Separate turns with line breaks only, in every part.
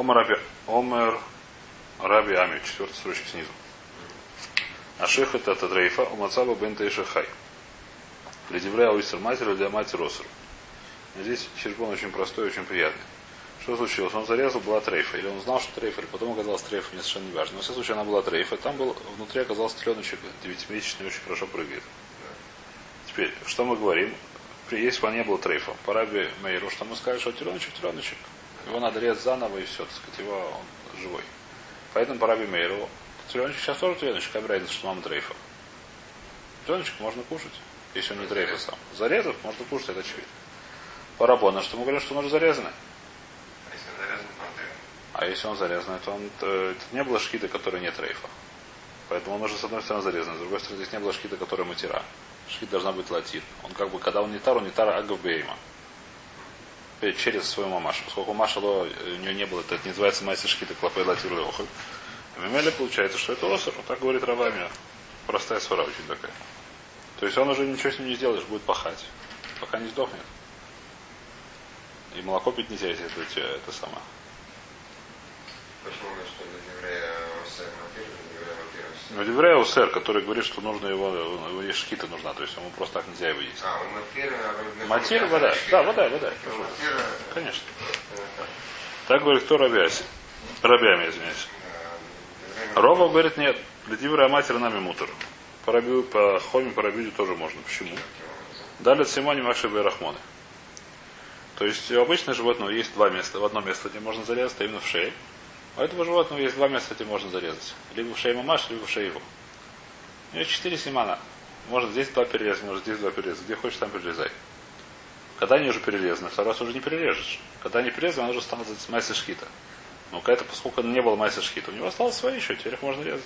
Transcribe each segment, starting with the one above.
Омар Раби, Омар Раби Ами, четвертая строчка снизу. Ашех это Тадрейфа, Умацаба бен Тейшахай. Ледивля Уисер матери, для матери Росер. Здесь черпон очень простой, очень приятный. Что случилось? Он зарезал, была трейфа. Или он знал, что трейфа, или потом оказалась трейфа, мне совершенно не важно. Но в всяком случае она была трейфа. Там был, внутри оказался теленочек, девятимесячный, очень хорошо прыгает. Теперь, что мы говорим? Если бы не было трейфа, по Раби Мейру, что мы скажем, что теленочек, теленочек. Его надо резать заново и все, так сказать, его он живой. Поэтому по Раби Мейру, теленочек сейчас тоже теленочек, как разница, что мама трейфа. Теленочек можно кушать, если он не трейфа сам. Зарезав, можно кушать, это очевидно. По Рабона, что мы говорим, что он уже зарезанный. А если он зарезанный, то он, то, это не было шкита, которая нет рейфа. Поэтому он уже с одной стороны зарезан, с другой стороны здесь не было шкита, которая матира. Шкит должна быть латир. Он как бы, когда он не тар, он не тар агавбейма. Через свою мамашу. Поскольку маша у нее не было, это, не называется мастер шкита клапей латир леохаль. В Мемеле получается, что это осор. Вот так говорит Равами. Простая свара очень такая. То есть он уже ничего с ним не сделаешь, будет пахать. Пока не сдохнет. И молоко пить нельзя, если это, это сама.
Почему что для еврея еврея
Усер, который говорит, что нужно его, его шкита нужна, то есть ему просто так нельзя его есть.
А, Матира...
Матир, вода. Да, вода, вода. Конечно. Так говорит кто Рабиаси. Рабиами, извиняюсь. Рова говорит, нет. Ледиврая матери нами мутор. По, раби, по хоме, по рабиду тоже можно. Почему? Далее Симони Маши Рахмоны. То есть у обычного животного есть два места. В одно место, где можно зарезать, а именно в шее. У этого животного есть два места, где можно зарезать. Либо в шее мамаш, либо в шее его. У него четыре симана. Можно здесь два перерезать, может здесь два перерезать. Где хочешь, там перерезай. Когда они уже перерезаны, второй раз уже не перережешь. Когда они перерезаны, он уже становится майса шхита. Но когда поскольку не было майса шхита, у него осталось свои еще, теперь их можно резать.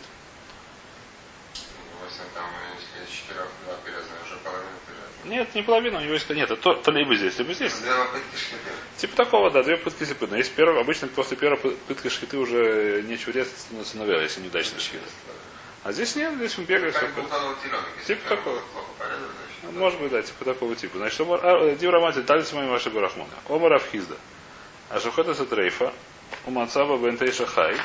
Там, если из четырех два перерезаны, уже половина перерезана.
Нет, не половина, у него есть нет, это то, то либо здесь, либо здесь.
Шкиты.
Типа такого, да, две пытки шхиты. Но если первый, обычно после первой пытки шхиты уже нечего резать, становится новелла, если неудачно шхита. А здесь нет, здесь он бегает.
Как
Типа такого.
значит,
Может быть, да, типа такого типа. Значит, а, Дивра мать, дали моим ваши Барахмона. Омар Авхизда. А Шухета Сатрейфа, у Мацаба Бентей Шахай,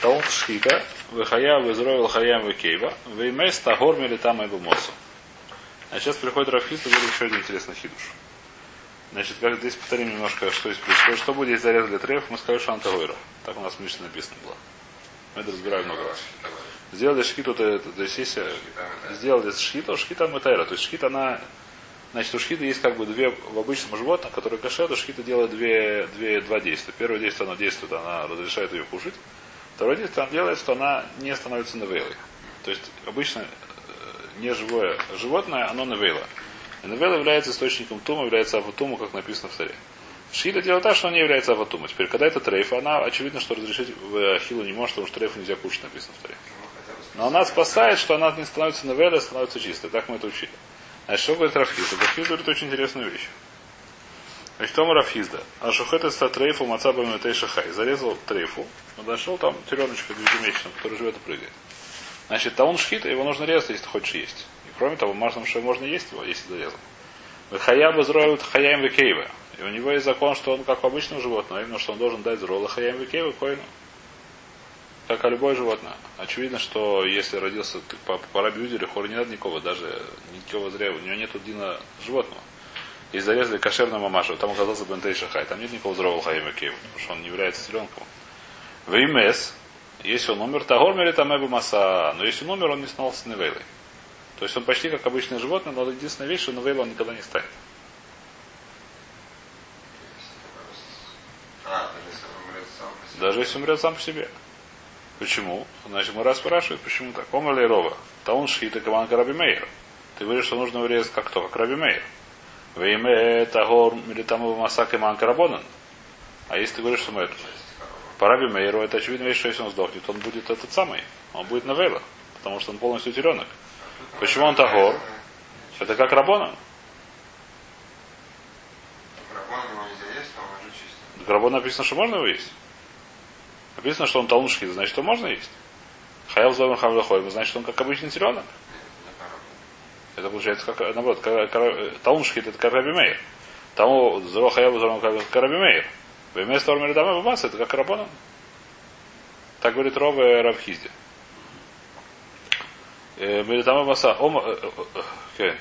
Таун Шхика, Вехая Везроил Хаям Векейва, Веймес Тагор Мелитам Эбумосу. А сейчас приходит Рафхизда, будет еще один интересный хидуш. Значит, как здесь повторим немножко, что здесь происходит. Что будет, если зарезали треф, мы скажем, что антагойра. Так у нас в Мишне написано было. Мы это разбираем много раз. Сделали шхиту, то, то, есть если сделали шхиту, шхита мытайра. То есть шхита, она, значит, у шхита есть как бы две, в обычном животном, который кошер, то шхита делает две, две, два действия. Первое действие, она действует, она разрешает ее кушать. Второе действие, она делает, что она не становится навейлой. То есть обычно неживое животное, оно навейла. И навейла является источником тума, является аватуму, как написано в таре. Шхита делает так, что она не является аватумом. Теперь, когда это трейф, она очевидно, что разрешить в хилу не может, потому что трейф нельзя кушать, написано в таре. Но она спасает, что она не становится навеля, а становится чистой. Так мы это учили. Значит, что говорит Рафхизда? Рафхизда говорит очень интересную вещь. Значит, Тома Рафхизда. А шухет из трейфу мацаба метей шахай. Зарезал трейфу, но дошел там теленочка девятимесячного, который живет и прыгает. Значит, таун шхита, его нужно резать, если ты хочешь есть. И кроме того, можно, что можно есть его, если зарезал. Хаяба зроют хаяем векейва. И у него есть закон, что он как у обычного животного, именно, что он должен дать зрола хаяем векейва коину как и любое животное. Очевидно, что если родился по, по или хор, не надо никого, даже никакого зря, у него нет дина животного. И зарезали кошерную мамашу, там оказался бентей шахай, там нет никакого здорового хаима кейва, потому что он не является теленком. В имес, если он умер, тагор мери там эбу маса, но если он умер, он не становился невейлой. То есть он почти как обычное животное, но единственная вещь, что невейлой он никогда не станет.
А, даже если он умрет сам по себе.
Даже если умрет сам по себе. Почему? Значит, мы раз спрашивает, почему так. Омар Рова. Таун шхита каван Раби Мейер. Ты говоришь, что нужно урезать как кто? Как Раби Мейер. Вейме тагор милитамова масак и манка рабонан. А если ты говоришь, что мы это... По Раби Мейеру это очевидно вещь, что если он сдохнет, он будет этот самый. Он будет навейла. Потому что он полностью теленок. Почему он тагор? Это как рабонан.
Рабон его нельзя есть, но он уже чистый.
В Рабон написано, что можно его есть. Написано, что он шхит, значит, что можно есть. Хаяв зовем хамлахой, значит, что он как обычный теленок. Это получается как, наоборот, таун шхит, это как Раби Мейер. Тому зро как Раби Мейер. Вместо Ормер Дама Бамаса это как Рабона. Так говорит Рова Равхизди. Меритама Бамаса. Окей.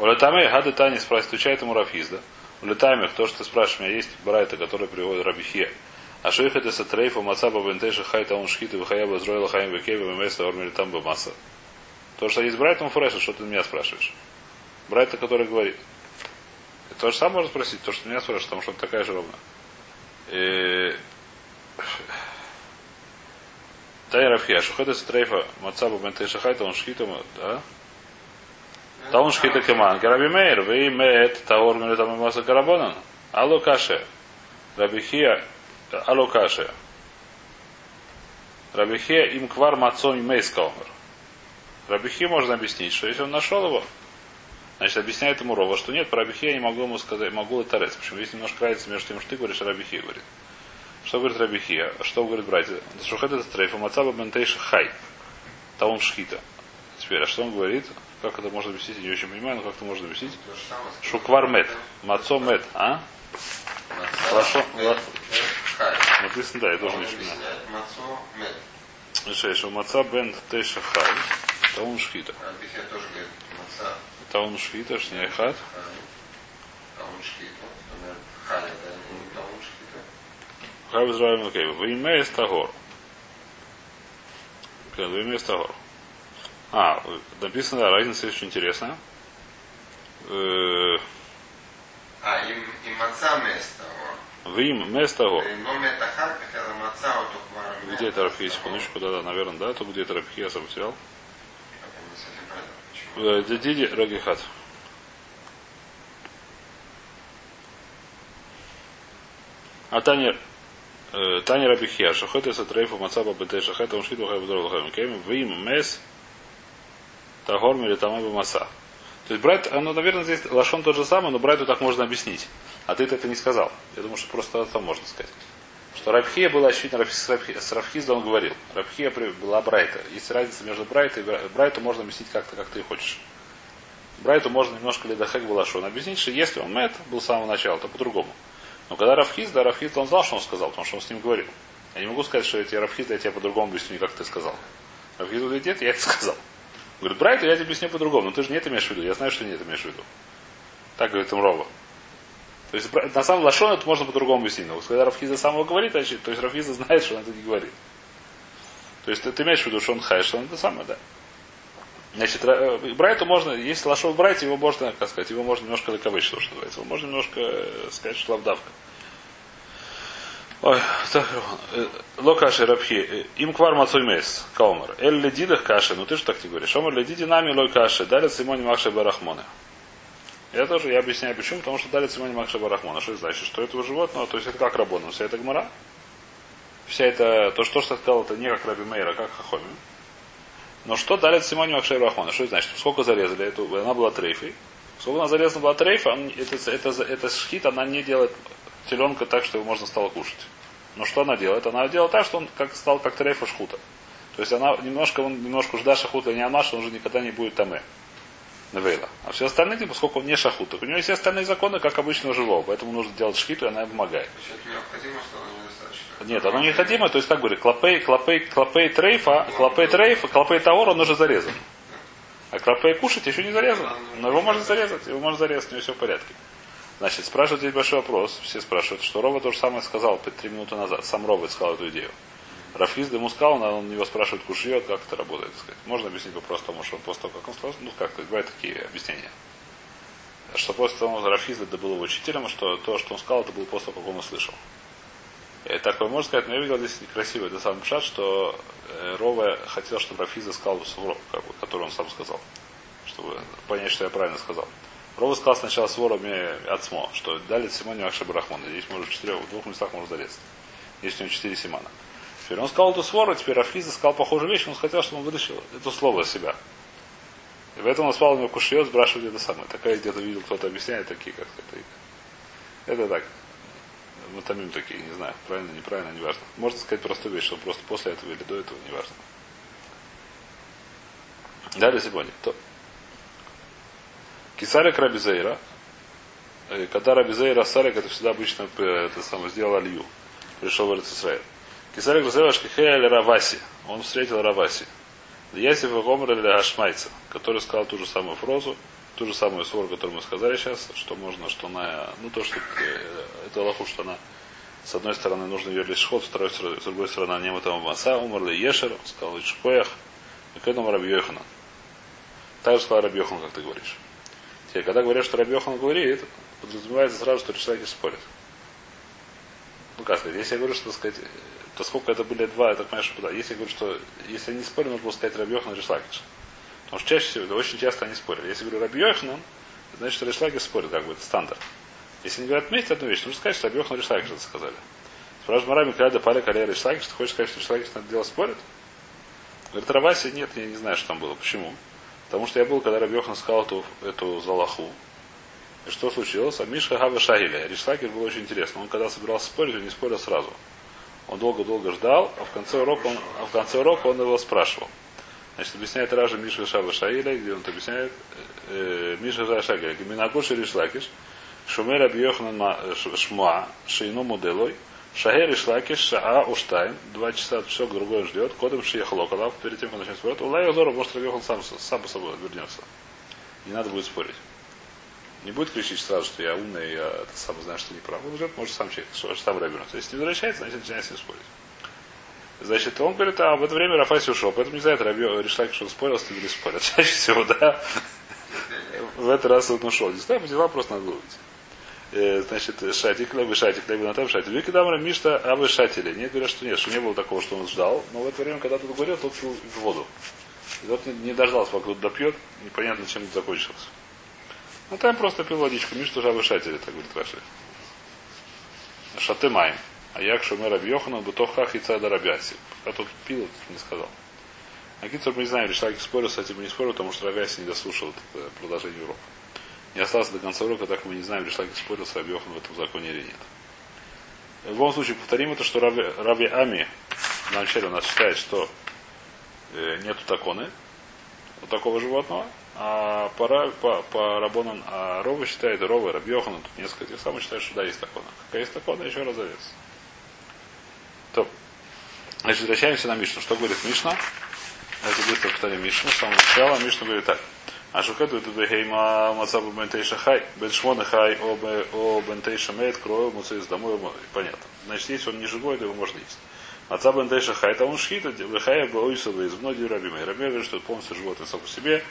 Улетаме Хады Тани спросит, отвечает ему Рафизда. Улетаме, то, что ты спрашиваешь, меня есть Брайта, который приводит Рабихе. А шейх это сатрейфа мацаба бентеша хайта он шхита выхаяба зроила хаим векева вемеса ормери там бамаса. То, что есть Брайт, он фуреша, что ты меня спрашиваешь. Брайта, который говорит. То же самое можно спросить, то, что меня спрашиваешь, потому что такая же ровная. Тай Рафья, Шухеда Стрейфа, Мацаба Бенте Шахайта, он шхита, да? Таун шхита кеман, Гараби Мейр, вы имеет Таор Милетам Маса Карабонан, Алло Каше, Рабихия, Алло Каше, Рабихия им квар мацом и мейскаумер. Рабихи можно объяснить, что если он нашел его, значит объясняет ему Рова, что нет, про Рабихи я не могу ему сказать, могу это Почему? Есть немножко разница между тем, что ты говоришь, а Рабихи говорит. Что говорит Рабихия? Что говорит братья? Шухет это трейфа мацаба бентейша хай. Таун шхита. Теперь, а что он говорит? Как это можно объяснить? Я не очень понимаю, но как это можно объяснить? Шуквар мет. Мацо мет. А? Лашо. Написано, да, я тоже не понимаю.
Мацо мед.
Шеша, маца бен тейша хай. Таун шхита.
Рабихия тоже говорит маца.
Таун шхита, шния хат.
Таун шхита. Халя, да, не таун шхита.
Хай Израиль Окей. Вы имея стагор. Вы имея стагор. А, написано, да, разница очень интересная. Э,
А, и, и маца место.
Вы им место го.
Но метахар, когда маца вот у
Где это Рафхия? Секундочку, да, да, наверное, да. То где это Рафхия, я потерял. Э, Диди Рагихат. А Таня э, Таня Рабихия, Шахот из Атрейфа Мацаба Бете Шахет, он шхиту хай бедрол хай Кем, вы им мес Тагор или там Маса. То есть брать, оно, наверное, здесь лашон тот же самый, но брайту так можно объяснить. А ты это не сказал. Я думаю, что просто это можно сказать. Что Рабхия была очевидно с Рабхи- с Рабхизда он говорил. Рабхия была Брайта. Есть разница между Брайта и Бра- Брайту можно объяснить как-то, как ты хочешь. Брайту можно немножко ледахек был Лашон объяснить, что если он мед был с самого начала, то по-другому. Но когда Рафхиз, да, Рафхиз, он знал, что он сказал, потому что он с ним говорил. Я не могу сказать, что я тебе Рафхиз, я тебе по-другому объясню, как ты сказал. Рафхиз говорит, нет, я это сказал. Говорит, Брайту я тебе объясню по-другому, но ты же не это имеешь в виду, я знаю, что не это имеешь в виду. Так говорит им Рова. То есть, на самом Лашон это можно по-другому объяснить. Но когда Рафхиза самого говорит, значит, то есть Рафхиза знает, что он это не говорит. То есть ты, ты имеешь в виду, что он хай, что он это самое, да. Значит, э, Брайту можно, если Лашон в Брайте, его можно, как сказать, его можно немножко лаковыть, что называется. Его можно немножко э, сказать, что лавдавка. Ой, так, э, ло каши рабхи, им квар мацой мес, каумар. Эль ледидах каши, ну ты же так тебе говоришь. Омар ледиди нами лой каши, дали Симони Махши Барахмоны. Я тоже, я объясняю почему, потому что дали Симони Махши Барахмона. Что это значит? Что этого животного, то есть это как работа, вся эта гмара. Вся это, то, что, что сказал, это не как Раби Мейра, а как Хахомин. Но что дали Симони Махши Барахмона? Что это значит? Сколько зарезали эту, она была трейфой. Сколько она зарезана была трейфа, это, это, это, это шхит, она не делает теленка так, что его можно стало кушать. Но что она делает? Она делает так, что он как, стал как трейфа шхута. То есть она немножко, он немножко жда шахута не амаш, он уже никогда не будет таме. Невейла. А все остальные, типа, поскольку он не шахута, у него есть все остальные законы, как обычного живого. Поэтому нужно делать шхиту, и она помогает. Нет, оно необходимо, то есть как говорит, клопей, клопей, клопей трейфа, клопей трейфа, клопей таор, он уже зарезан. А клопей кушать еще не зарезан. Но его можно зарезать, его можно зарезать, у него все в порядке. Значит, спрашивают здесь большой вопрос, все спрашивают, что Рова то же самое сказал три минуты назад. Сам Рова сказал эту идею. Рафиз ему сказал, он он него спрашивает, кушьет, как это работает. так сказать. Можно объяснить по-простому, что он после того, как он сказал, ну как, бывают такие объяснения. Что после того, как Рафиз это был его учителем, что то, что он сказал, это было после того, как он услышал. И такое можно сказать, но я видел здесь некрасиво, это сам шат, что э, Рова хотел, чтобы Рафиза сказал Сувро, как бы, который он сам сказал. Чтобы понять, что я правильно сказал. Рова сказал сначала Суворами Ацмо, что дали Симоне Акшабарахмана. Здесь может в четырех, в двух местах можно зарезать. Здесь у него четыре Симана. Теперь он сказал эту свору, теперь Рафиза сказал похожую вещь, он хотел, чтобы он вытащил это слово из себя. И поэтому он спал у него кушьет, спрашивает это самое. Такая где-то видел, кто-то объясняет такие, как это. Это так. Мы тамим такие, не знаю, правильно, неправильно, неважно. Можно сказать простую вещь, что просто после этого или до этого, неважно. Далее сегодня. То. Кисарик Рабизейра. э, когда Рабизей Рассалик, это всегда обычно э, это самое, сделал Алью. Пришел в Израиль. Кисарик Рассалик Шкихея Раваси. Он встретил Раваси. Ясиф Гомер или Ашмайца, который сказал ту же самую фразу, ту же самую свор, которую мы сказали сейчас, что можно, что она, ну то, что э, это Аллаху, что она с одной стороны нужно ее лишь ход, с стороны, с другой стороны, не там маса, умерли Ешер, сказал Ишкоях, и к этому Раби Йоханан. Так же сказал Раби Йохан, как ты говоришь. Теперь, когда говорят, что Раби Йохан говорит, подразумевается сразу, что человек спорит. Ну как сказать, если я говорю, что, так сказать, то сколько это были два, я так понимаю, что да. Если говорю, что если они спорят, нужно было сказать Йохан и Ришлакиш. Потому что чаще всего, да, очень часто они спорят. Если говорю Йохан, значит, что Ришлакиш спорит, как бы, это стандарт. Если они говорят вместе одну вещь, нужно сказать, что Йохан и Ришлакиш это сказали. Спрашивают Марами, когда Паля Калия Ришлакиш, ты хочешь сказать, что Ришлакиш на это дело спорит? Говорит, Раваси, нет, я не знаю, что там было. Почему? Потому что я был, когда Раби Йохан сказал эту, эту залаху. И что случилось? А Миша Хава Шагиля. Ришлакиш был очень интересно. Он когда собирался спорить, он не спорил сразу. Он долго-долго ждал, а в конце урока он, а в конце урока он его спрашивал. Значит, объясняет Ража Миша Шаба Шаиля, где он объясняет э, Миша Шаба Шаиля. Минагуш Ришлакиш, Шумер Абьехнан Шмуа, Шейну Моделой, Шагер Ишлакиш, Шаа Уштайн, два часа все другое ждет, кодом Шиехлокалав, перед тем, как начнет спорить. Улай Озору, может, Рабьехан сам, сам по собой вернется. Не надо будет спорить. Не будет кричить сразу, что я умный, я это сам знаю, что не прав. Он ждет, может сам человек, что сам вернется. Если не возвращается, значит начинает с ним спорить. Значит, он говорит, а в это время Рафаси ушел, поэтому не знает, Раби решил, что он спорил, с или спорят. Чаще всего, да. В этот раз он ушел. Не знаю, по делам просто надо говорить. Значит, шатик, левый шатик, левый на там шатик. Викидамра Мишта, а вы шатили. Нет, говорят, что нет, что не было такого, что он ждал. Но в это время, когда тут говорил, тот шел в воду. И тот не дождался, пока тут допьет. Непонятно, чем это закончилось. Ну там просто пил водичку. Мишта жабы шатили, так говорит Раши. Маем. А як шумер Рабьохана, бутовхах и цада Рабяси. Пока тут пил, не сказал. А Китер мы не знаем, Ришлаки спорил с этим, не спорил, потому что Рабяси не дослушал это продолжение урока. Не остался до конца урока, так мы не знаем, Ришлаки спорил с Рабьоханом в этом законе или нет. В любом случае, повторим это, что Раби Ами вначале у нас считает, что э, нету таконы у такого животного, а по, по, по Рабонам а Рова считает, Рова, Рабьехан, тут несколько тех самых считают, что да, есть такона. Какая есть такона, еще раз завес. То. Значит, возвращаемся на Мишну. Что говорит Мишна? Это быстро повторим Мишну. С самого начала Мишна говорит так. А шухету это бехейма мацабу бентейша хай, беншмона хай, о бентейша мейт, крою, муцеис домой, понятно. Значит, если он не живой, то его можно есть. Отца бентейша хай, это он шхита, бехая баойсова из многих рабимой. Рабимой говорит, что это полностью животное сам по себе,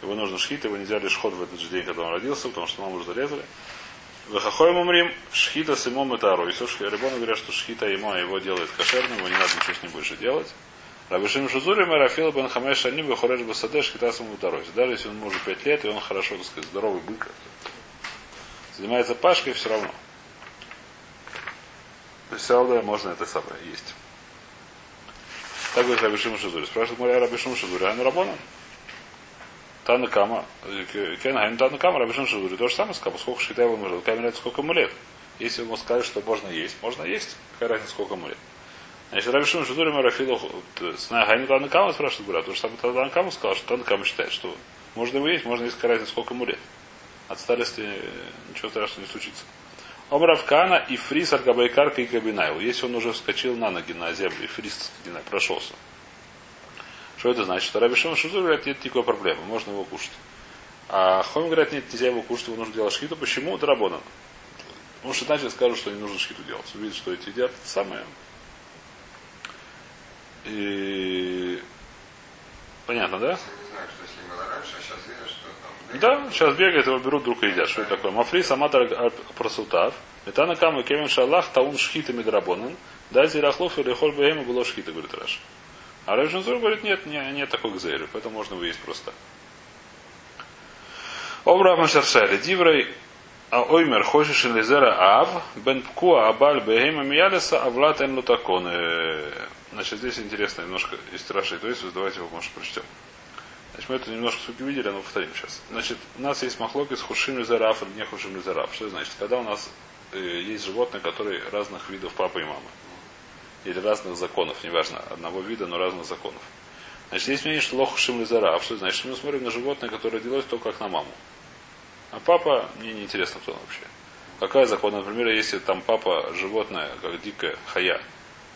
его нужно шхит, его нельзя лишь ход в этот же день, когда он родился, потому что маму уже зарезали. Вахахоем умрим, шхита с имом это аройсу. Рибоны говорят, что шхита ему его делает кошерным, его не надо ничего с ним больше делать. Рабишим Шузури Марафила Бен Хамеш Шани Бахореш Басаде Шхита с Мутаройсу. Даже если он может 5 лет, и он хорошо, так сказать, здоровый бык, занимается пашкой, все равно. То есть можно это самое есть. Так говорит Рабишим Шузури. Спрашивает моя Рабишим Шузури, а ну Рабона? Танакама, Кенхайм Танакама, Рабишин Шудури, то же самое сказал, сколько его может, какая сколько ему лет. Если ему сказать, что можно есть, можно есть, какая разница, сколько ему лет. Значит, Рабишин Шудури Марафилу, зная Хайну Танакама, спрашивает Гура, то же самое Танакама сказал, что Танакама считает, что можно его есть, можно есть, какая разница, сколько ему лет. От старости ничего страшного не случится. Омравкана и фрис Аргабайкарка и Габинайл. Если он уже вскочил на ноги на землю, и фрис прошелся. Что это значит? Что Раби Шимон Шузур говорят, нет никакой проблемы, можно его кушать. А Хом говорят, нет, нельзя его кушать, его нужно делать шхиту. Почему? Это работа. Потому что иначе скажут, что не нужно шхиту делать. Увидят, что эти едят, самое. И... Понятно, да? Да, сейчас бегает, его берут, вдруг и едят. Что это такое? Мафри саматар просутав. Метана кама кемен шалах таун шхита мидрабонан. Да зирахлов или холь бегема было шхита, говорит Раша. А Райшинзур говорит, нет, не, нет такой гзейры, поэтому можно его есть просто. Обрама Шаршали, Диврей, а оймер хочешь или зера ав, бен пкуа абаль бегема миялиса, авлат эн лутакон. Значит, здесь интересно немножко из Раши, то есть давайте его, может, прочтем. Значит, мы это немножко суть увидели, но повторим сейчас. Значит, у нас есть махлоки с хушим лизараф или не хушим лизараф. Что это значит? Когда у нас э, есть животные, которые разных видов папы и мамы или разных законов, неважно, одного вида, но разных законов. Значит, есть мнение, что лоху шим лизара. Что значит? Мы смотрим на животное, которое родилось только как на маму. А папа, мне не интересно, кто он вообще. Какая закон? Например, если там папа животное, как дикая хая,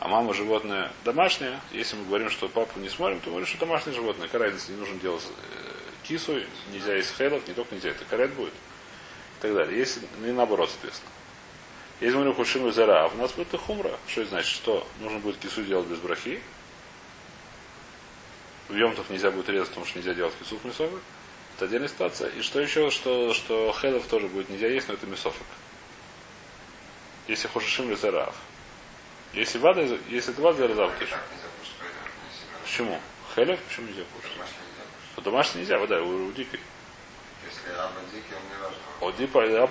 а мама животное домашнее, если мы говорим, что папу не смотрим, то говорим, что домашнее животное. Какая не нужно делать э, кису, нельзя есть хейлов, не только нельзя, это карет будет. И так далее. Если, ну и наоборот, соответственно. Если мы говорим хушим из а у нас будет хумра. Что это значит? Что нужно будет кису делать без брахи. В Йомтов нельзя будет резать, потому что нельзя делать кису мясовых. Это отдельная ситуация. И что еще, что, что хелов тоже будет нельзя есть, но это мясофок. Если хушим из если вада, если это разав, то Почему? Хелев? Почему нельзя кушать? По домашней нельзя, вода, у, у дикой.
Если аба дикий, он не важно.
Вот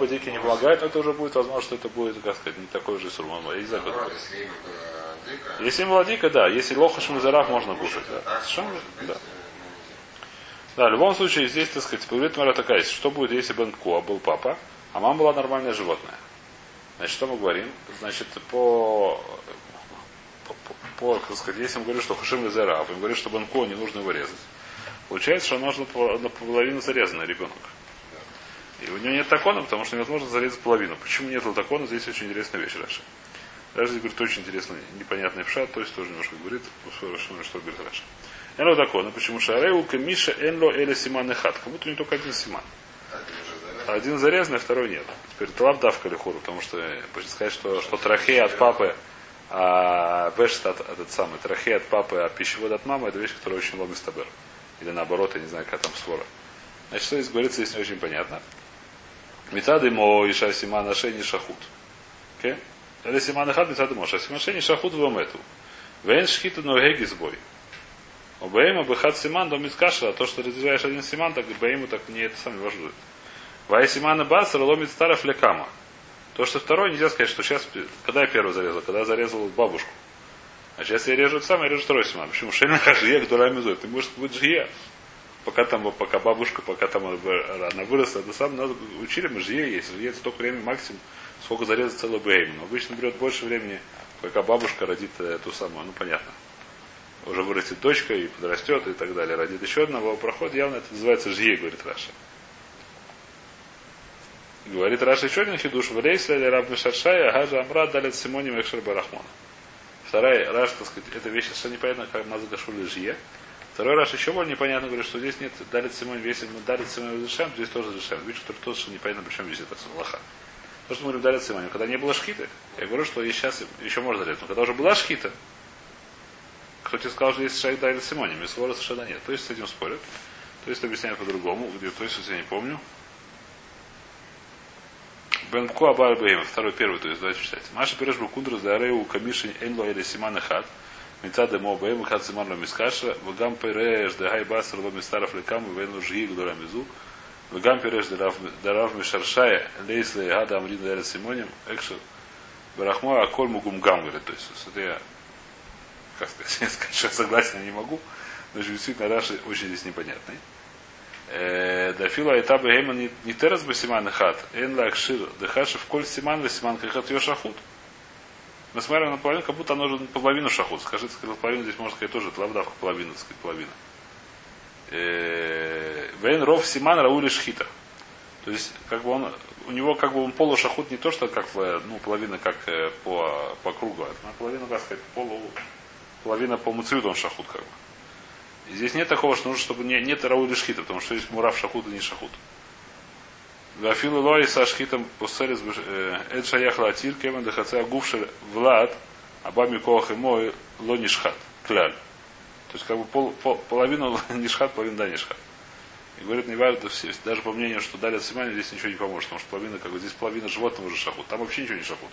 дикий не помогает, но это уже будет, возможно, что это будет, как сказать, не такой же сурман. Я не знаю, как это.
Если им
была да. Если лоха шмазарав, можно кушать. Да. Совершенно, да. Да, в любом случае, здесь, так сказать, говорит Мара такая, что будет, если бы Нкуа был папа, а мама была нормальное животное. Значит, что мы говорим? Значит, по, по, по, так сказать, если мы говорим, что Хушим Лизерав, мы говорим, что Банко не нужно его резать, получается, что нужно по- наполовину зарезанный ребенок. И у него нет такона, потому что невозможно зарезать половину. Почему нет такона? Здесь очень интересная вещь, Раша. Даже здесь говорит очень интересный, непонятный пшат, то есть тоже немножко говорит, что, говорит Раша. Энло такона, почему Шареу Камиша Энло Эля Симан и Хат. Как будто у него только один Симан.
один
зарезанный, второй нет. Теперь это лавдавка или хуру, потому что э, хочется сказать, что, что трахея от папы, а вешт от, этот самый, трахея от папы, а пищевод от мамы, это вещь, которая очень ломит стабер. Или наоборот, я не знаю, какая там свора. Значит, что здесь говорится, здесь не очень понятно. Метады мо и шасимана шени шахут. Окей? Или симан хат метады мо шасиман шени шахут в эту. Вен шхиту но геги сбой. У Бейма бехат симан до мискаша, а то, что разрезаешь один симан, так Бейму так не это сам важно. Вай симана басара ломит старов лекама. То, что второй, нельзя сказать, что сейчас, когда я первый зарезал, когда я зарезал бабушку. А сейчас я режу сам, я режу второй симан. Почему? Шельна хажия, гдура мизой. Ты можешь быть жия. Пока там, пока бабушка, пока там она выросла, это сам нас учили, мы жие есть. Жие это столько времени максимум, сколько зарезать целый бейм. Но обычно берет больше времени, пока бабушка родит э, ту самую, ну понятно. Уже вырастет дочка и подрастет и так далее. Родит еще одного проход, явно это называется жие, говорит Раша. Говорит Раша еще один хидуш. Валейсля или раб Мишаршая, гажа амра далит Симоним Экшер Барахмон. Вторая Раша, так сказать, эта вещь совершенно непонятно, как Мазагашули жие. Второй раз еще более непонятно, говорит, что здесь нет далит Симон, если мы далит Симон разрешаем, здесь тоже разрешаем. Видишь, который тоже что непонятно, причем здесь это лоха. То, что мы говорим далит Симон, когда не было шхиты, я говорю, что и сейчас еще можно далит, но когда уже была шхита, кто тебе сказал, что есть шайк далит Симоне, Мисвора совершенно нет. То есть с этим спорят. То есть объясняют по-другому, то есть, я не помню. Бенку Абар Бейма, второй, первый, то есть давайте читать. Маша Переш Букундра Зареу Камишин Энло или Симана Хат. Мецада Мо Бейма Хат Симан Ло Мискаша. Вагам Переш Дагай Басар Ло Мистаров Лекам Вейну Жги Гдора Мизу. Вагам Переш Дарав Мишаршая Лейсле Гада Амрин Дара Симоним. Экшер Барахмо Аколь Мугумгам, говорит. То есть, это я, как сказать, я согласен, я не могу. Но действительно, Раши очень здесь непонятный. Дафила и таба гейма не терас бы симан хат, эн лакшир, дехаши в коль симан ве симан кахат ее шахут. Мы смотрим на половину, как будто оно уже половину шахут. Скажите, сказать, половину здесь можно сказать тоже, это лавдавка половина, сказать, половина. Вейн ров симан раули шхита. То есть, как бы он, у него как бы он полушахут не то, что как в, ну, половина как э, по, по кругу, а половина, как сказать, полу, половина по муцивиту он шахут как бы. И здесь нет такого, что нужно, чтобы не, нет раули шхита, потому что есть мурав шахут и не шахут. Гафил лой со шхитом посерис эд шаях латир кемен дехаце агувшер влад абами коах и мой ло. Кляль. То есть как бы пол, пол, половину нишхат, половину да нишхат. И говорит, не важно, даже по мнению, что дали Симане здесь ничего не поможет, потому что половина, как бы здесь половина животного уже шахут. Там вообще ничего не шахут.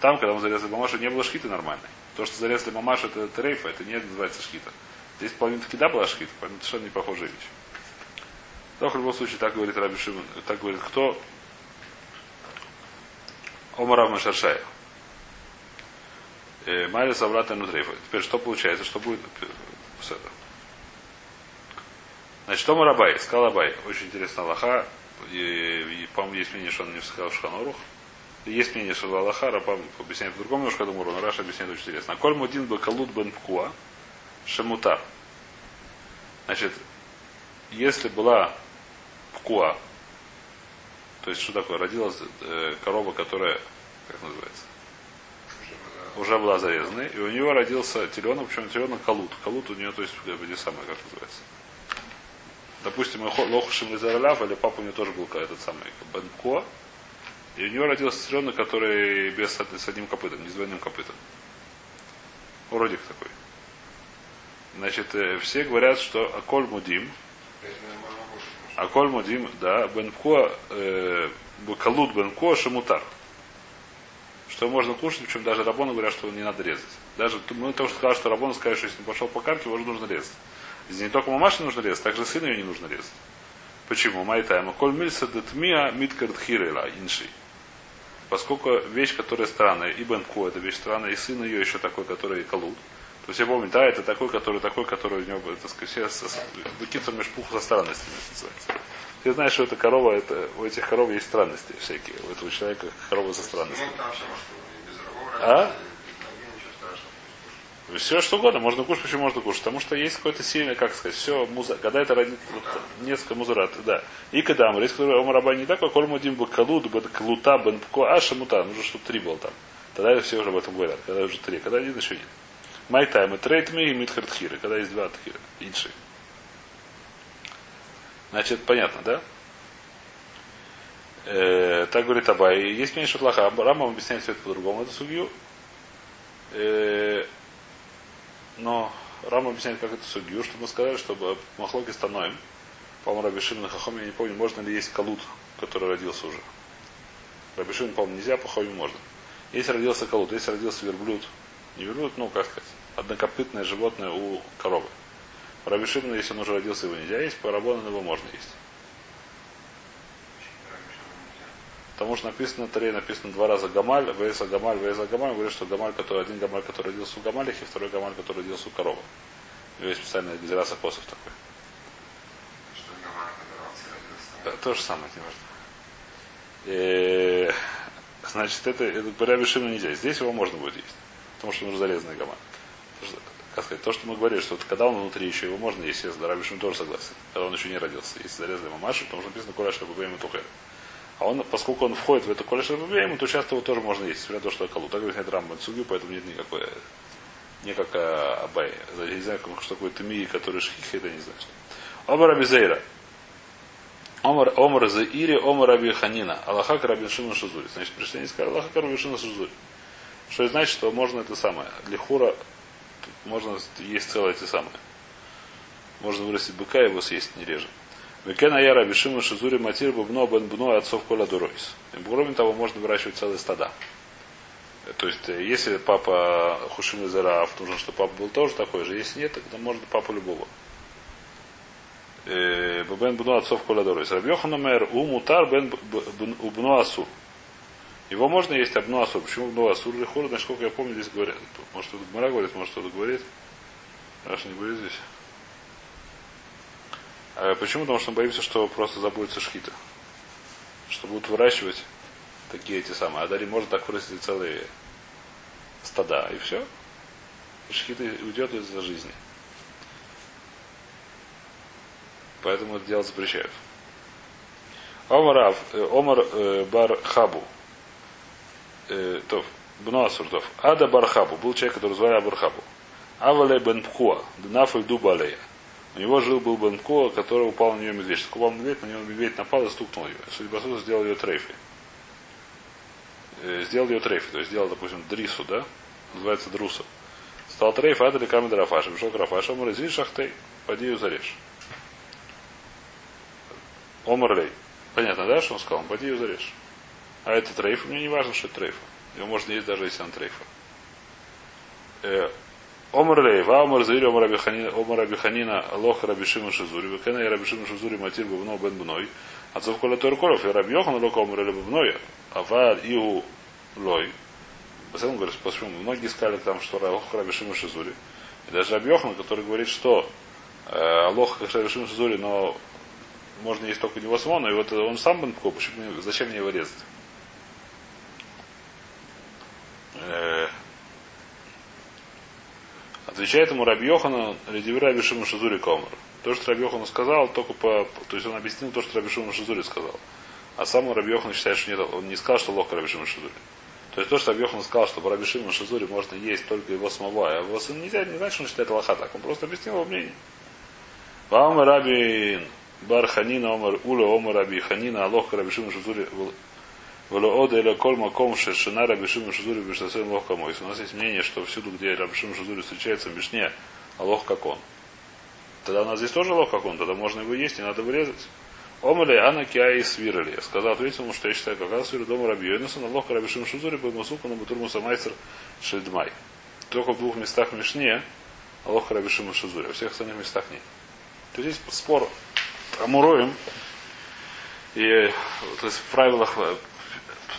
Там, когда мы зарезали мамашу, не было шхиты нормальной. То, что зарезали мамашу, это трейфа, это не называется шхита. Здесь половина таки да была шхита, совершенно не похожая вещь. Но в любом случае, так говорит Раби Шимон, так говорит кто? Омарав Машаршая. Марис обратно внутрейфа. Теперь что получается? Что будет с этого? Значит, что Марабай? Сказал Абай. Очень интересно Аллаха. По-моему, есть мнение, что он не сказал Шханорух. Есть мнение, что Аллаха, Рабам объясняет по-другому немножко, думаю, но Раша объясняет очень интересно. Коль мудин бы калут бен пкуа, шамутар. Значит, если была пкуа, То есть, что такое? Родилась э, корова, которая, как называется, уже была зарезана, и у нее родился теленок, причем теленок колут. Колут у нее, то есть, как бы, не самое, как называется. Допустим, Лохушим из или папа у нее тоже был этот самый Бенко, и у нее родился теленок, который без, с одним копытом, не с двойным копытом. Уродик такой. Значит, э, все говорят, что Аколь Мудим, Аколь Мудим, да, Бенко, э, Калут Бенко Шамутар что можно кушать, причем даже Рабоны говорят, что не надо резать. Даже мы то, что сказали, что Рабоны сказали, что если он пошел по карте, его же нужно резать. Здесь не только мамаши нужно резать, также сына ее не нужно резать. Почему? Майтайма. Коль мильса детмия миткардхирейла инши. Поскольку вещь, которая странная, и Бенко, это вещь странная, и сын ее еще такой, который колут. То есть я помню, да, это такой, который такой, который у него, так сказать, все выкидывается межпуху со странностями, называется. Ты знаешь, что эта корова, это, у этих коров есть странности всякие. У этого человека корова со странностями. А? Все что угодно, можно кушать, почему можно кушать. Потому что есть какое-то сильное, как сказать, все, муза, когда это родит вот, несколько музурат, да. И когда мы, если Омараба не такой, коль мудим бы калуд, бы клута, бен аша мута, нужно, чтобы три было там. Тогда все уже об этом говорят, когда уже три, когда один еще нет. Май тайм, трейт ми и митхартхиры, когда есть два тхира, инши. Значит, понятно, да? Э, так говорит Абай. Есть меньше плоха. Рамам объясняет все это по-другому, эту судью. Э, но Рама объясняет, как это судью, чтобы мы сказали, чтобы Махлоки становим. По-моему, Рабишин на Хахоме, я не помню, можно ли есть калут, который родился уже. Рабишин, по-моему, нельзя, по можно. Если родился калут, если родился верблюд, не верблюд, ну, как сказать, однокопытное животное у коровы. Раби Шимна, если он уже родился, его нельзя есть, по Рабону его можно есть. Потому что написано, Тарей написано два раза Гамаль, Вейса Гамаль, Вейса Гамаль. Говорит, что Гамаль, который один Гамаль, который родился у Гамалихи, второй Гамаль, который родился у коровы. У есть специальный Гзераса Косов такой. Да, то же самое, не важно. И, значит, это, это Раби нельзя. Здесь его можно будет есть. Потому что нужно зарезанный Гамаль как сказать, то, что мы говорили, что вот когда он внутри еще его можно есть, если Раби Шим тоже согласен, когда он еще не родился. Если зарезали мамашу, потому что написано Куляш Рабубейм и Тухер. А он, поскольку он входит в эту Куляш Рабубейм, то часто его тоже можно есть, несмотря на то, что Акалу. Так объясняет Рамбан Суги, поэтому нет никакой, не как Абай. Я не знаю, что такое Тмии, который шхих, это не знаю. Омар Абизейра. Омар, Омар Заири, Омар Раби Ханина. Аллаха Раби Шимон Шузури. Значит, пришли не сказали Аллаха Раби Шимон Шузури. Что значит, что можно это самое. Лихура можно есть целое те самые. Можно вырастить быка и его съесть не реже. Векена я раби Шимон Шизури Матир Бубно Бен Бно отцов Коля Дуройс. Кроме того, можно выращивать целые стада. То есть, э, если папа Хушим Зараф, нужно, чтобы папа был тоже такой же. Если нет, тогда можно папу любого. Э, бен Бно отцов Коля Дуройс. Рабьохан Мэр У Мутар Бен Убно Асур. Его можно есть обну асур. Почему обну асур или хур? Насколько я помню, здесь говорят. Может, кто-то Гмара говорит, может, кто-то говорит. Раша не говорит здесь. А почему? Потому что мы боимся, что просто забудется шхита. Что будут выращивать такие эти самые. А Дари может так вырастить целые стада. И все. И шхита уйдет из-за жизни. Поэтому это делать запрещают. Омар, э, Омар э, Бар Хабу э, то, Бну Асуртов. Ада Бархабу. Был человек, который звали Абархабу. Авале Бен Пхуа. Днафаль Дубалея. У него жил был Бен Пхуа, который упал на нее медведь. Что упал медведь, на него медведь напал и стукнул ее. Судьба суда сделал ее трейфи. Э, сделал ее трейфи. То есть сделал, допустим, дрису, да? Называется друса. Стал трейф, а дали камень Рафаша. Пришел к Рафашу, Омар из шахтей, поди ее зарежь. Омарлей. Понятно, да, что он сказал? Поди ее зарежь. А это трейф, мне не важно, что это трейф. Его можно есть даже если он трейфа. Э, Омар Лейва, Омар Заири, Омар Абиханина, Лох Рабишима Шизури, Векена и Рабишима Шизури, Матир Бубно Бен Бной, отцов Коля Торкоров, и Рабьохан Лока Омар Бубной, Авар Иу Лой. Поэтому говорит, почему многие сказали там, что Лох Рабишима Шизури. И даже Рабьохан, который говорит, что э, Лох Рабишима Шизури, но можно есть только него самого, но и вот он сам Бен почему, зачем мне его резать? Э, отвечает ему Рабьехана Редивира Абишима Шизури Комар. То, что Рабьехана сказал, только по... То есть он объяснил то, что Рабишима Шизури сказал. А сам Рабьехан считает, что нет, он не сказал, что лоха Рабишима Шизури. То есть то, что Рабьехан сказал, что по Рабишима Шизури можно есть только его самого, а его сына нельзя, не значит, что он считает лоха так. Он просто объяснил его мнение. Вам Рабин Бар Ханина Омар Ула Омар Раби Ханина Алох Рабишима Шизури Валоода или коль маком шешина Рабишима Шизури Бештасен лох. У нас есть мнение, что всюду, где Рабишима Шизури встречается в а лох как он. Тогда у нас здесь тоже лох как он, тогда можно его есть, не надо вырезать. Омали Анна Киа и свирали. Сказал, ответил ему, что я считаю, как раз свиру дома Раби Йонаса, на лох Рабишима Шизури по Масуку на Бутурму Самайцер Шельдмай. Только в двух местах в Мишне Алох Рабишима Шизури, во всех остальных местах нет. То здесь спор Амуроем, и то есть в правилах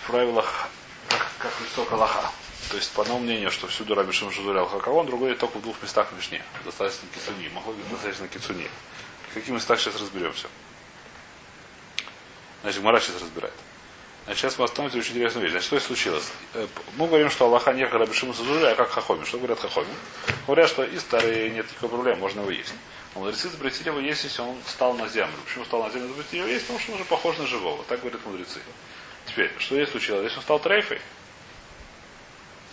правилах, как, как лицо Калаха. То есть, по одному мнению, что всюду Раби Шим Шузурял Хакавон, другой только в двух местах в Мишне. Достаточно кицуни. Могло быть достаточно кицуни. В каких местах сейчас разберемся. Значит, Мара сейчас разбирает. Значит, сейчас мы остановимся очень интересную вещь. Значит, что случилось? Э, мы говорим, что Аллаха не Раби Шим Шузуря, а как Хахоми. Что говорят Хахоми? Говорят, что и старые нет никакой проблемы, можно его есть. Но мудрецы запретили его есть, если он встал на землю. Почему встал на землю? Запретили его есть, потому что он уже похож на живого. Так говорят мудрецы. Теперь, что здесь случилось? Здесь он стал трейфой.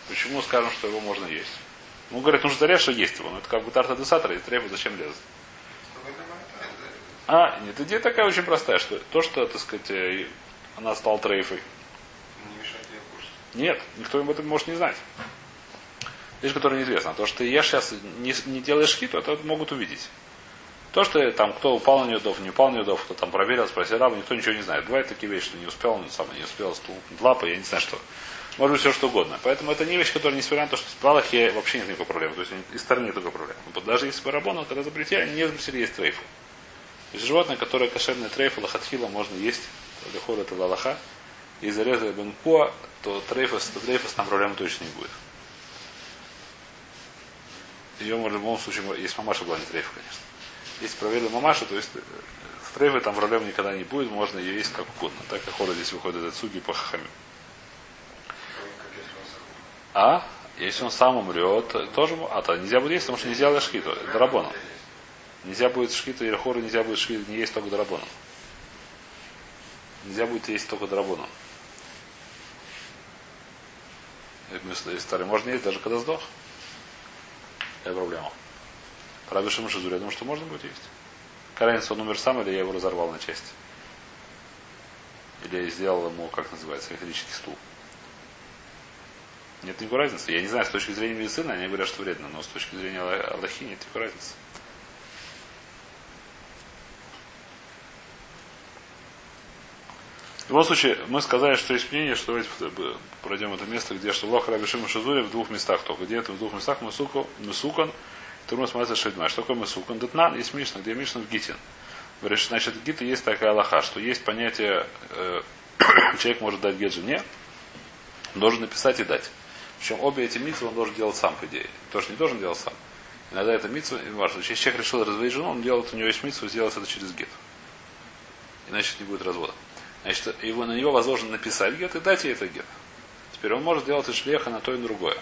Почему скажем, что его можно есть? Ну, говорят, нужно зарезать, что есть его. Но это как бы тарта десатора, и трейфа зачем лезет? А, нет, идея такая очень простая, что то, что, так сказать, э, она стала трейфой. Нет, никто об этом может не знать. Вещь, которая неизвестна. То, что ты ешь сейчас, не, не делаешь хиту, это могут увидеть. То, что там кто упал на неудов, не упал на неудов, кто там проверил, спросил раба, никто ничего не знает. Бывают такие вещи, что не успел, он сам не успел столкнуть лапы, я не знаю что. Может быть все что угодно. Поэтому это не вещь, которая несмотря на то, что в Палахе вообще нет никакой проблемы. То есть из стороны нет никакой проблемы. Даже если бы Рабона, когда запретили, они не запретили есть трейфу. Животное, которое кошерное трейфу, лохатхила можно есть, лехор это лалаха, и зарезали бенкуа, то трейфус, то трейфус там проблемы точно не будет. Ее в любом случае, есть мамаша была не трейфа, конечно. Если проверили мамашу, то есть э, трейфой там проблем никогда не будет, можно ее есть как угодно. Так как хора здесь выходит из цуги по хахаме. А? Если он сам умрет, тоже а то нельзя будет есть, потому что нельзя делать шхиту. Это рабона. Нельзя будет шхиту или хору, нельзя будет шхиту, не есть только драбона. Нельзя будет есть только драбона. Старый можно есть даже когда сдох. Это проблема. Раби Шима Шизури, я думаю, что можно будет есть. Каранец он умер сам, или я его разорвал на части. Или я сделал ему, как называется, электрический стул. Нет никакой разницы. Я не знаю, с точки зрения медицины, они говорят, что вредно, но с точки зрения Аллахи нет никакой разницы. В любом случае, мы сказали, что есть мнение, что давайте пройдем это место, где что Раби Шима Шизури в двух местах только. Где это в двух местах? Месукан Турмас Маза Шельдма. Что такое Месукан? Детнан есть Мишна, где Мишна в Гитин. Говоришь, значит, в Гита есть такая Аллаха, что есть понятие, э, человек может дать гет жене, должен написать и дать. Причем обе эти митвы он должен делать сам, по идее. Тоже не должен делать сам. Иногда это митва, важно. Если человек решил разводить жену, он делает, у него есть митву, сделать это через гет. Иначе не будет развода. Значит, его, на него возложено написать гет и дать ей это гет. Теперь он может делать и шлеха на то и другое.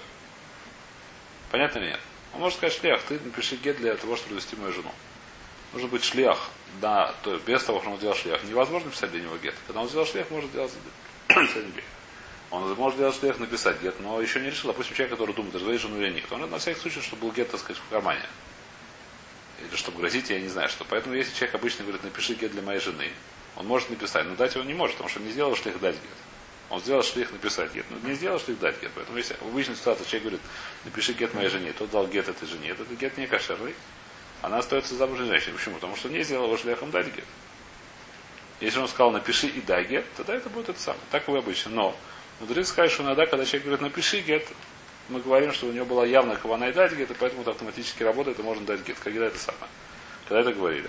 Понятно или нет? Он может сказать шлях, ты напиши гет для того, чтобы довести мою жену. Нужно быть шлях, да, то без того, что он сделал шлях. Невозможно писать для него гет. Когда он сделал шлях, может делать. Он может делать шлях, написать гет, но еще не решил. Допустим, человек, который думает, разводить жену или нет. Он на всякий случай, чтобы был гет, так сказать, в кармане. Или чтобы грозить, я не знаю что. Поэтому, если человек обычно говорит, напиши гет для моей жены, он может написать, но дать его не может, потому что не сделал шлях дать гет. Он сделал шлих написать гет. Но не сделал шлих дать гет. Поэтому если в обычной ситуации человек говорит, напиши гет моей жене, тот дал гет этой жене, этот гет не кошерный, она остается замужней женщиной. Почему? Потому что не сделал его шляхом дать гет. Если он сказал, напиши и дай гет, тогда это будет это самое. Так и обычно. Но мудрецы сказать, что иногда, когда человек говорит, напиши гет, мы говорим, что у него была явная кавана и дать гет, и поэтому это автоматически работает, и можно дать гет. Когда это самое? Когда это говорили?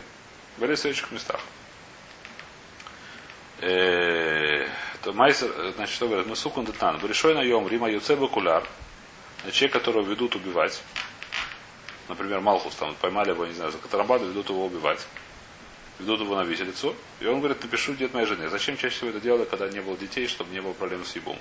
Говорили в следующих местах. Э, то майсер, значит, что говорит, мы сукун детнан, решой наем, рима юце бакуляр, человек, которого ведут убивать, например, Малхус, там, поймали его, не знаю, за Катарамбаду, ведут его убивать, ведут его на виселицу, и он говорит, напишу дед моей жены. Зачем чаще всего это делали, когда не было детей, чтобы не было проблем с ебом?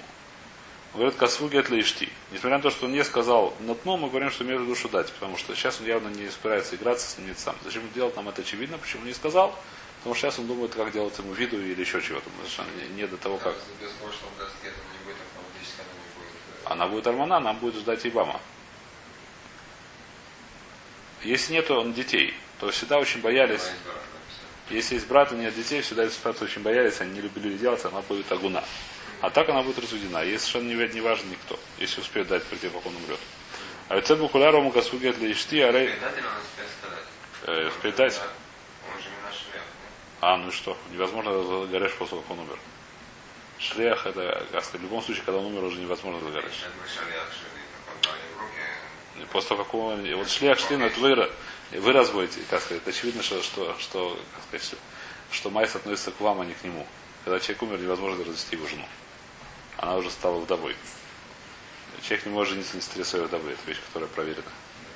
Он говорит, косву гет ишти. Несмотря на то, что он не сказал на дно, мы говорим, что имеет душу дать, потому что сейчас он явно не собирается играться с ним сам. Зачем делать нам это очевидно, почему не сказал? Потому что сейчас он думает, как делать ему виду или еще чего-то. Не, не до того, как.
Она будет. э,
Она будет Армана, она будет ждать Ибама. Если нет он детей, то всегда очень боялись. Если есть брат и нет детей, всегда ситуация очень боялись, они не любили делать, она будет агуна. А так она будет разведена. Ей совершенно не, не важно никто, если успеет дать прийти, пока он умрет. А это букуляр Магасугет для Ишти, а рей...
Передать или надо успеть сказать?
Э, успеть дать?
Да. Он же не наш шлях.
А, ну и что? Невозможно загорешь после того, как он умер. Шлех это, как сказать, в любом случае, когда он умер, уже невозможно. И После того, как он... Вот шлех шлин, это вы, вы разводите, как сказать. Это очевидно, что, что, что, как сказать, что, майс относится к вам, а не к нему. Когда человек умер, невозможно развести его жену. Она уже стала вдовой. Человек не может жениться на сестре своей вдовы. Это вещь, которая проверена.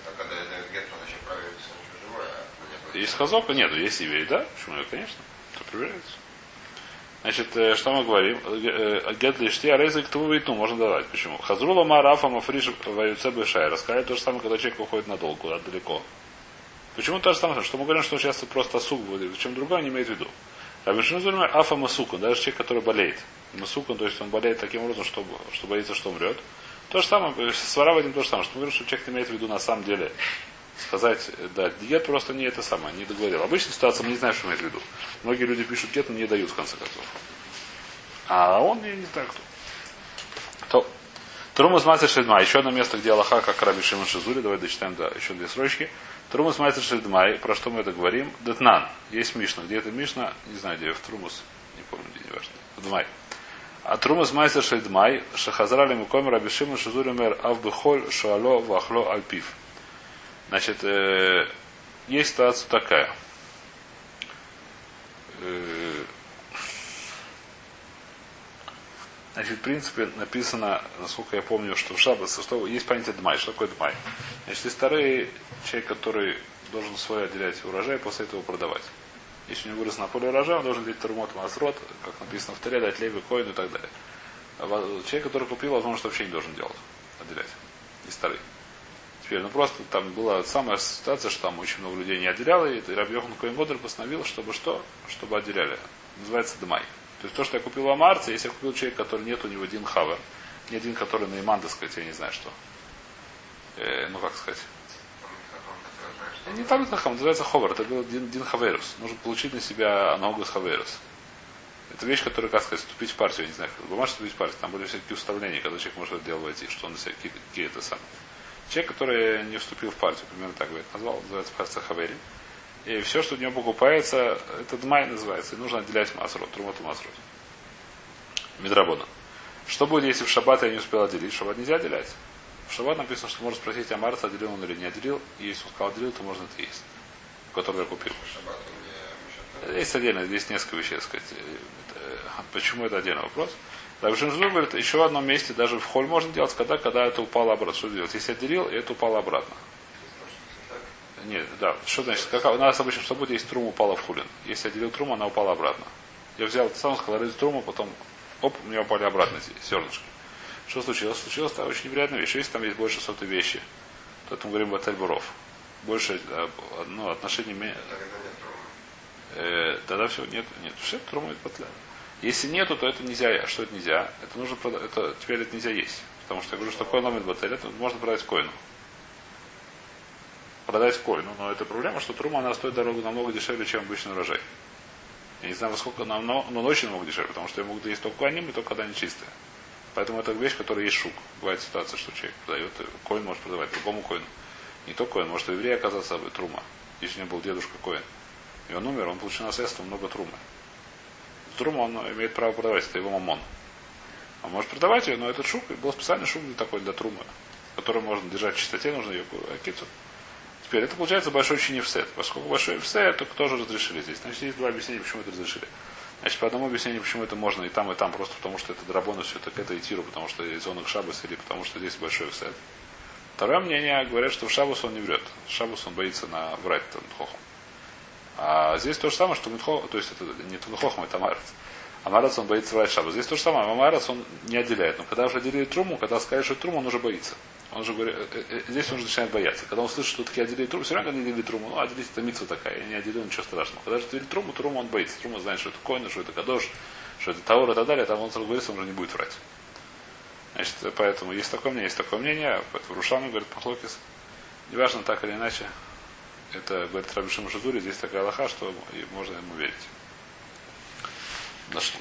А когда я даю гет, он еще проверится, он еще живой, а мне будет-
Есть хазока? Нет, есть еврей, да? Почему нет? Конечно. Это проверяется. Значит, э, что мы говорим? Гет лишти, а резик тву вейтну можно давать. Почему? Хазрула марафа мафриш ваюце бешай. Рассказали то же самое, когда человек уходит надолго, куда далеко. Почему то же самое? Что мы говорим, что сейчас просто сук будет, причем другое не имеет в виду. Рабишин Зульма афа масукан, даже человек, который болеет. Масукан, то есть он болеет таким образом, что, что боится, что умрет. То же самое, э, свара в этом то же самое, что мы говорим, что человек не имеет в виду на самом деле сказать, да, диет просто не это самое, не договорил. Обычная ситуация, мы не знаем, что имеет в виду. Многие люди пишут диет, но не дают, в конце концов. А он, я не знаю кто. То. Трумас Мастер Шельдмай. Еще одно место, где Аллаха, как Раби Шимон Шизури. Давай дочитаем да, еще две строчки. Трумас Мастер Шельдмай. Про что мы это говорим? Детнан. Есть Мишна. Где это Мишна? Не знаю, где в Трумус. Не помню, где, не важно. В Дмай. А Трумас Майсер Шельдмай. Шахазрали Муком Раби Шимон Шизури мер Авбехоль Шуало Вахло Альпив. Значит, э, есть ситуация такая. Э, Значит, в принципе, написано, насколько я помню, что в Шаббас, что есть понятие Дмай. Что такое Дмай? Значит, есть старый человек, который должен свой отделять урожай, после этого продавать. Если у него вырос на поле урожая, он должен делать Тарумот Масрот, как написано в Таре, дать Леви, Коину и так далее. А человек, который купил, возможно, что вообще не должен делать, отделять. Не старый. Теперь, ну просто там была самая ситуация, что там очень много людей не отделяло, и Рабьехан Коин Бодр постановил, чтобы что? Чтобы отделяли. Называется Дмай. То есть то, что я купил в Амарце, если я купил человек, который нет у него один хавер, не один, который на иман, так сказать, я не знаю что. Э, ну как сказать. Не там хам, называется ховер, это был Дин, дин хаверус. Нужно получить на себя ногу с хаверус. Это вещь, которая, как сказать, вступить в партию, я не знаю, бумага вступить в партию. Там были всякие уставления, когда человек может в это дело войти, что он на себя какие, какие это самые. Человек, который не вступил в партию, примерно так бы это назвал, называется партия Хавери. И все, что у него покупается, это дмай называется. И нужно отделять масрот, трумату масрот. Мидрабона. Что будет, если в шаббат я не успел отделить? В шаббат нельзя отделять. В шаббат написано, что можно спросить Амарца, отделил он или не отделил. И если он сказал отделил, то можно это есть. Который я купил.
Еще
Есть отдельно, здесь несколько вещей, сказать. Это, Почему это отдельный вопрос? Рабишин Зур говорит, еще в одном месте, даже в холь можно делать, когда, когда это упало обратно. Что делать? Если отделил, и это упало обратно. Нет, да. Что значит? Как, у нас обычно в субботе есть трум упала в хулин. Если отделил трум, она упала обратно. Я взял сам, сказал, ради трума, потом, оп, у меня упали обратно эти зернышки. Что случилось? Случилась та очень неприятная вещь. Если там есть больше сотой вещи, то это мы говорим батель буров. Больше ну, отношений
тогда нет трума.
Э, тогда все, нет, нет, все трума это батля. Если нету, то это нельзя. А что это нельзя? Это нужно прода- это теперь это нельзя есть. Потому что я говорю, что коин ломит батель, это можно продать коину. Продать коину, но это проблема, что трума она стоит дорогу намного дешевле, чем обычный урожай. Я не знаю, во сколько она, но, но очень много дешевле, потому что я могу есть только коаним и только когда они чистые. Поэтому это вещь, которая есть шук. Бывает ситуация, что человек продает, э, коин может продавать другому коину. Не только коин, может у еврея оказаться трума. Если у него был дедушка коин. И он умер, он получил наследство много трумы. Труму он имеет право продавать, это его мамон. Он может продавать ее, но этот шук, был специальный шук для такой, для трумы, который можно держать в чистоте, нужно ее кицу. Теперь это получается большой чиневсет. Поскольку большой всет, то тоже разрешили здесь. Значит, есть два объяснения, почему это разрешили. Значит, по одному объяснению, почему это можно и там, и там, просто потому что это драбона все так это и тиру, потому что из зонах шабас или потому что здесь большой всет. Второе мнение говорят, что в шабус он не врет. Шабус он боится на врать там хохом. А здесь то же самое, что Митхо, то есть это не Тунхохм, это Амарец. Амарец он боится врать шабу. Здесь то же самое. Амарец он не отделяет. Но когда уже отделили труму, когда сказали, что труму, он уже боится. Он же говорит, э, э, здесь он уже начинает бояться. Когда он слышит, что такие отделили труму, все равно они отделили труму, ну, отделить это митцва такая, я не отделил, ничего страшного. Когда же отделили труму, труму он боится. Трума знает, что это койна, что это кадош, что это таур и так далее, там он говорит, он уже не будет врать. Значит, поэтому есть такое мнение, есть такое мнение, поэтому Рушану говорит Пахлокис, неважно так или иначе, это говорит Рабишим Шазури, здесь такая лоха, что можно ему верить. Нашли.